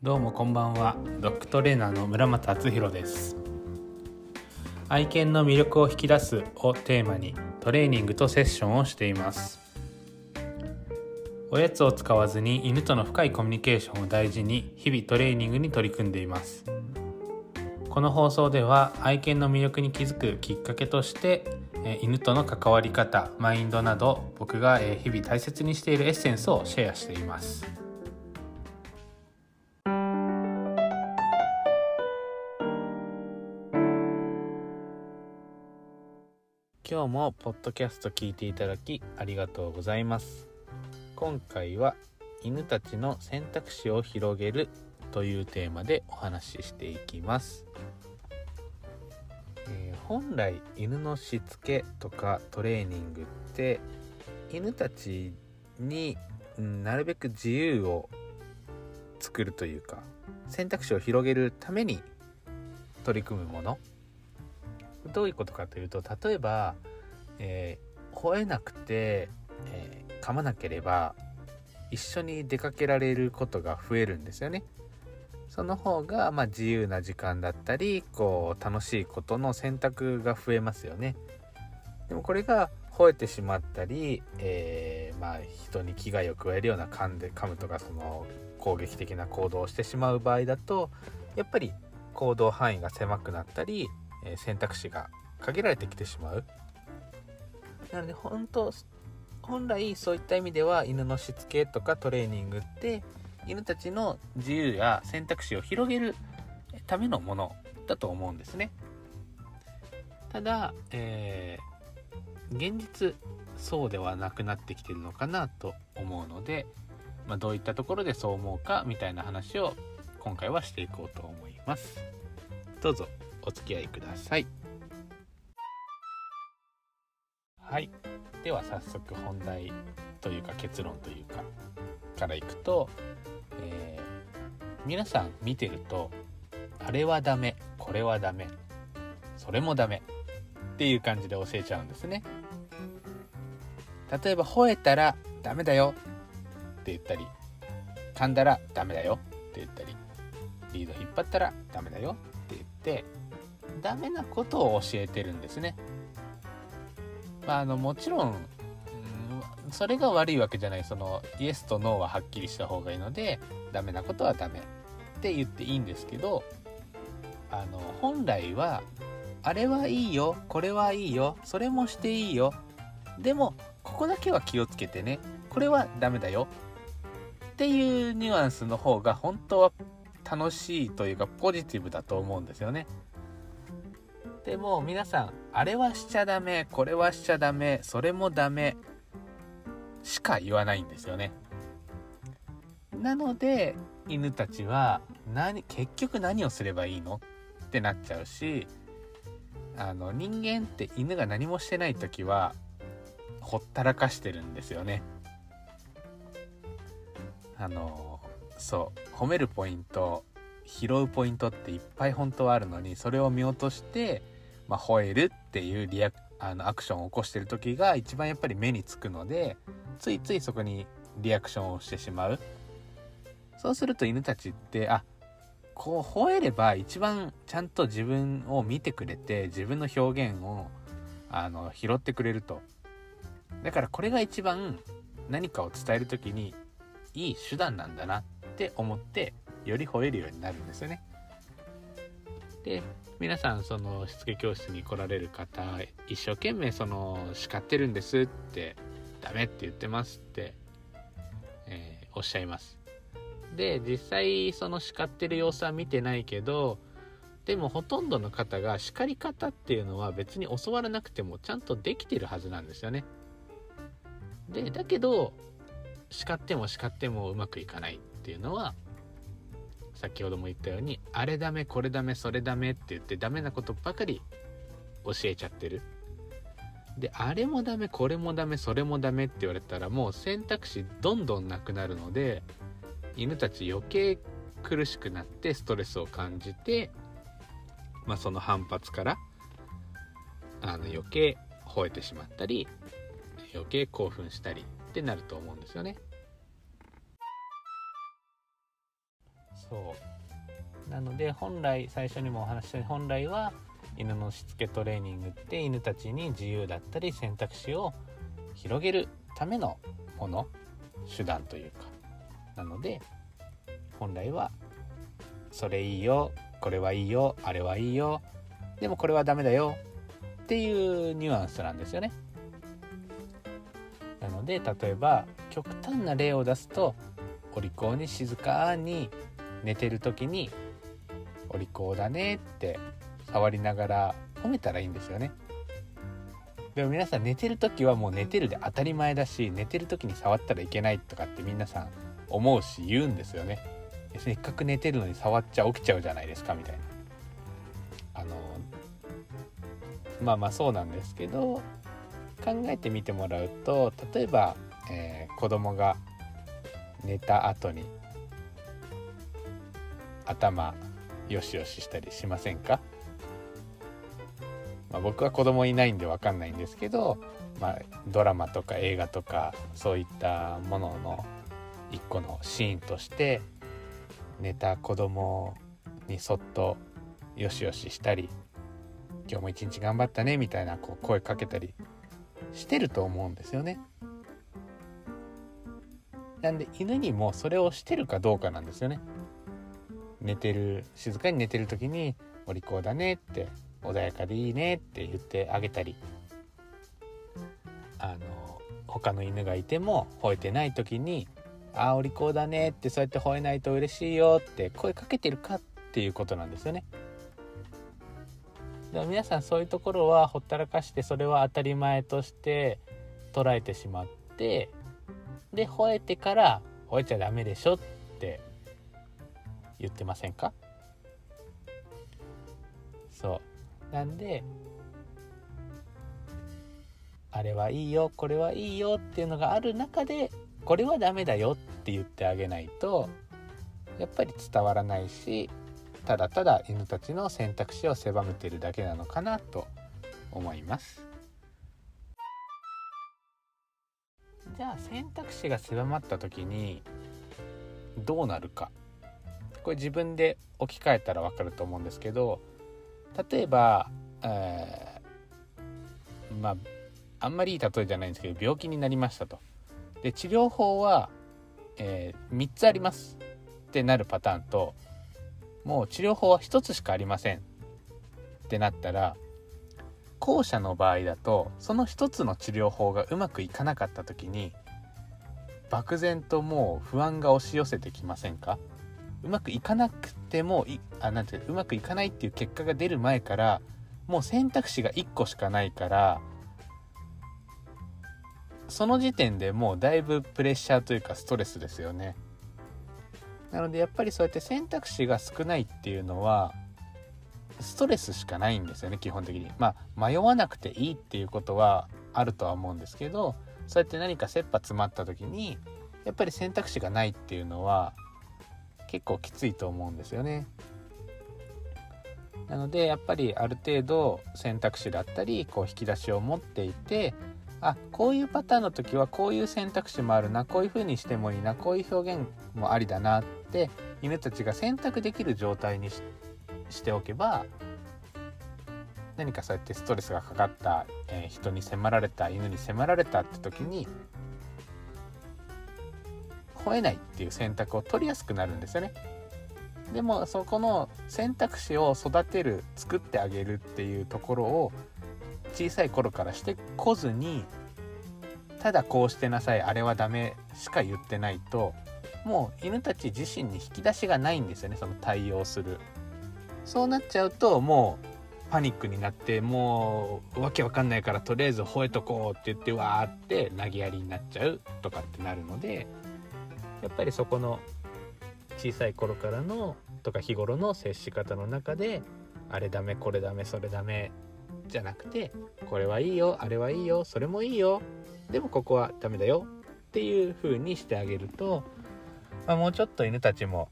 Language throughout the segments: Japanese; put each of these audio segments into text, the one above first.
どうもこんばんは。ドッグトレーナーの村松敦弘です。愛犬の魅力を引き出すをテーマにトレーニングとセッションをしています。おやつを使わずに犬との深いコミュニケーションを大事に日々トレーニングに取り組んでいます。この放送では愛犬の魅力に気づくきっかけとして犬との関わり方マインドなど僕が日々大切にしているエッセンスをシェアしています。今日もポッドキャスト聞いていただきありがとうございます。今回は犬たちの選択肢を広げるというテーマでお話ししていきます、えー、本来犬のしつけとかトレーニングって犬たちになるべく自由を作るというか選択肢を広げるために取り組むもの。どういうことかというと例えば、えー、吠えなくて、えー、噛まなければ一緒に出かけられることが増えるんですよね。その方が、まあ、自由な時間だったりこう楽しいことの選択が増えますよね。でもこれが吠えてしまったり、えー、まあ、人に危害を加えるような噛んで噛むとかその攻撃的な行動をしてしまう場合だとやっぱり行動範囲が狭くなったり、え選択肢が限られてきてしまう。なので本当本来そういった意味では犬のしつけとかトレーニングって犬たちの自由や選択肢を広げるためのものだと思うんですね。ただ、えー、現実そうではなくなってきてるのかなと思うので、まあ、どういったところでそう思うかみたいな話を今回はしていこうと思います。どうぞお付き合いください。はい。では早速本題というか結論というかからいくと、えー、皆さん見てるとあれはダメこれはダメそれもダメっていう感じで教えちゃうんですね例えば吠えたらダメだよって言ったり噛んだらダメだよって言ったりリード引っ張ったらダメだよって言ってダメなことを教えてるんですね。まあ、あのもちろん、うん、それが悪いわけじゃない。そのイエスとノーははっきりした方がいいのでダメなことはダメって言っていいんですけどあの本来はあれはいいよこれはいいよそれもしていいよ。でもここだけは気をつけてね。これはダメだよ。っていうニュアンスの方が本当は楽しいというかポジティブだと思うんですよね。でも皆さんあれはしちゃダメこれはしちゃダメそれもダメしか言わないんですよね。なので犬たちは何結局何をすればいいの？ってなっちゃうしあの人間って犬が何もしてない時はほったらかしてるんですよね。あのそう褒めるポイント拾うポイントっていっぱい本当はあるのにそれを見落としてまあ、吠えるっていうリアあのアクションを起こしてる時が一番やっぱり目につくのでついついそこにリアクションをしてしまう。そうすると犬たちってあこう吠えれば一番ちゃんと自分を見てくれて自分の表現をあの拾ってくれると。だからこれが一番何かを伝える時にいい手段なんだなって思ってより吠えるようになるんですよね。で皆さんそのしつけ教室に来られる方一生懸命その叱ってるんですってダメって言ってますって、えー、おっしゃいます。で実際その叱ってる様子は見てないけどでもほとんどの方が叱り方っていうのは別に教わらなくてもちゃんとできてるはずなんですよね。でだけど叱っても叱ってもうまくいかないっていうのは先ほども言ったようにあれダメこれダメそれダメって言ってダメなことばかり教えちゃってるであれもダメこれもダメそれもダメって言われたらもう選択肢どんどんなくなるので犬たち余計苦しくなってストレスを感じて、まあ、その反発からあの余計吠えてしまったり余計興奮したりってなると思うんですよね。そう。なので本来最初にもお話ししたように本来は犬のしつけトレーニングって犬たちに自由だったり選択肢を広げるためのもの手段というかなので本来はそれいいよこれはいいよあれはいいよでもこれはダメだよっていうニュアンスなんですよね。なので例えば極端な例を出すとお利口に静かに寝てる時に「お利口だね」って触りながら褒めたらいいんですよね。でも皆さん寝てる時はもう寝てるで当たり前だし寝てる時に触ったらいけないとかって皆さん思うし言うんですよね。せっかく寝てるのに触っちゃ起きちゃうじゃないですかみたいな。あのまあまあそうなんですけど考えてみてもらうと例えば、えー、子供が寝た後に頭よしよししたりしませんか、まあ、僕は子供いないんで分かんないんですけど、まあ、ドラマとか映画とかそういったものの一個のシーンとして寝た子供にそっとよしよししたり今日も一日頑張ったねみたいなこう声かけたりしてると思うんですよね。なんで犬にもそれをしてるかどうかなんですよね。寝てる静かに寝てる時に「お利口だね」って「穏やかでいいね」って言ってあげたりあの他の犬がいても吠えてない時に「ああお利口だね」ってそうやって吠えないと嬉しいよって声かけてるかっていうことなんですよね。でも皆さんそういうところはほったらかしてそれは当たり前として捉えてしまってで吠えてから「吠えちゃダメでしょ」って言ってませんか？そう。なんであれはいいよこれはいいよっていうのがある中でこれはダメだよって言ってあげないとやっぱり伝わらないしただただ犬たちの選択肢を狭めてるだけなのかなと思います。じゃあ選択肢が狭まった時にどうなるか。これ自分で置き換えたら分かると思うんですけど例えば、えー、まああんまりいい例えじゃないんですけど病気になりましたと。で治療法は、えー、3つありますってなるパターンともう治療法は1つしかありませんってなったら後者の場合だとその1つの治療法がうまくいかなかった時に漠然ともう不安が押し寄せてきませんか？うまくいかなくてもいあなんていううまくいかないっていう結果が出る前からもう選択肢が1個しかないからその時点でもうだいぶプレッシャーというかストレスですよね。なのでやっぱりそうやって選択肢が少ないっていうのはストレスしかないんですよね基本的に。まあ迷わなくていいっていうことはあるとは思うんですけどそうやって何か切羽詰まった時にやっぱり選択肢がないっていうのは結構きついと思うんですよね。なのでやっぱりある程度選択肢だったりこう引き出しを持っていてあこういうパターンの時はこういう選択肢もあるなこういう風にしてもいいなこういう表現もありだなって犬たちが選択できる状態にしておけば何かそうやってストレスがかかった、えー、人に迫られた犬に迫られたって時に吠えないっていう選択を取りやすくなるんですよね。でもそこの選択肢を育てる作ってあげるっていうところを小さい頃からしてこずにただこうしてなさいあれはダメしか言ってないともう犬たち自身に引き出しがないんですよねその対応するそうなっちゃうともうパニックになってもうわけわかんないからとりあえず吠えとこうって言ってわーって投げやりになっちゃうとかってなるのでやっぱりそこの小さい頃からのとか日頃の接し方の中であれダメこれダメそれダメじゃなくてこれはいいよあれはいいよそれもいいよでもここはダメだよっていう風にしてあげると、まあ、もうちょっと犬たちも、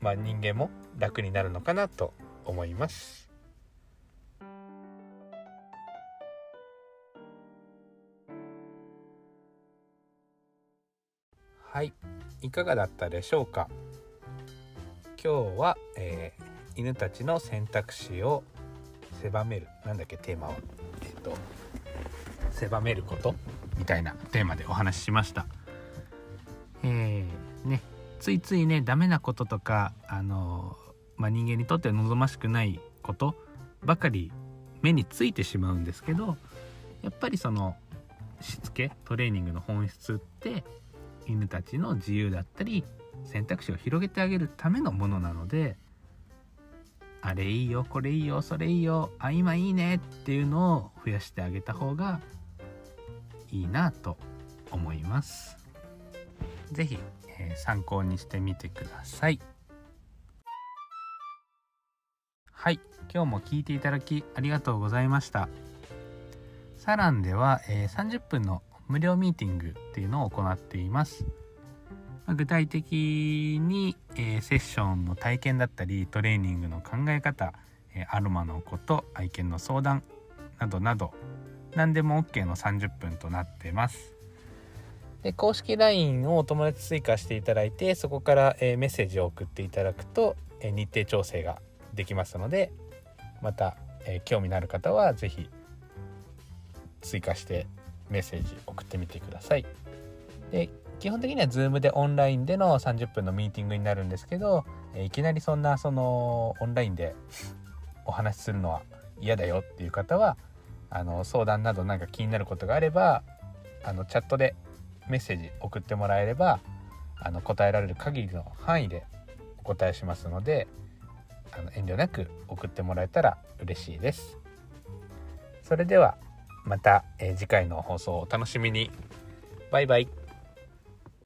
まあ、人間も楽になるのかなと思います。はいいかがだったでしょうか？今日は、えー、犬たちの選択肢を狭める。なんだっけテーマはえっ、ー、と狭めること？みたいなテーマでお話ししました。えー、ねついついねダメなこととかあのまあ、人間にとって望ましくないことばかり目についてしまうんですけどやっぱりそのしつけトレーニングの本質って犬たちの自由だったり選択肢を広げてあげるためのものなのであれいいよこれいいよそれいいよあ今いいねっていうのを増やしてあげた方がいいなと思います。是非、えー、参考にしてみてください。はい今日も聞いていただきありがとうございましたサランでは、えー、30分の無料ミーティングっていうのを行っています。具体的に、えー、セッションの体験だったりトレーニングの考え方、えー、アロマのこと愛犬の相談などなど何でも OK の30分となってます。で公式 LINE をお友達追加していただいてそこから、えー、メッセージを送っていただくと、え日程調整ができますのでまた、え興味のある方は是非追加してメッセージ送ってみてください。で基本的には Zoom でオンラインでの30分のミーティングになるんですけど、いきなりそんなそのオンラインでお話しするのは嫌だよっていう方はあの相談など何か気になることがあればあのチャットでメッセージ送ってもらえればあの答えられる限りの範囲でお答えしますのであの遠慮なく送ってもらえたら嬉しいです。それではまた、え、次回の放送をお楽しみに。バイバイ。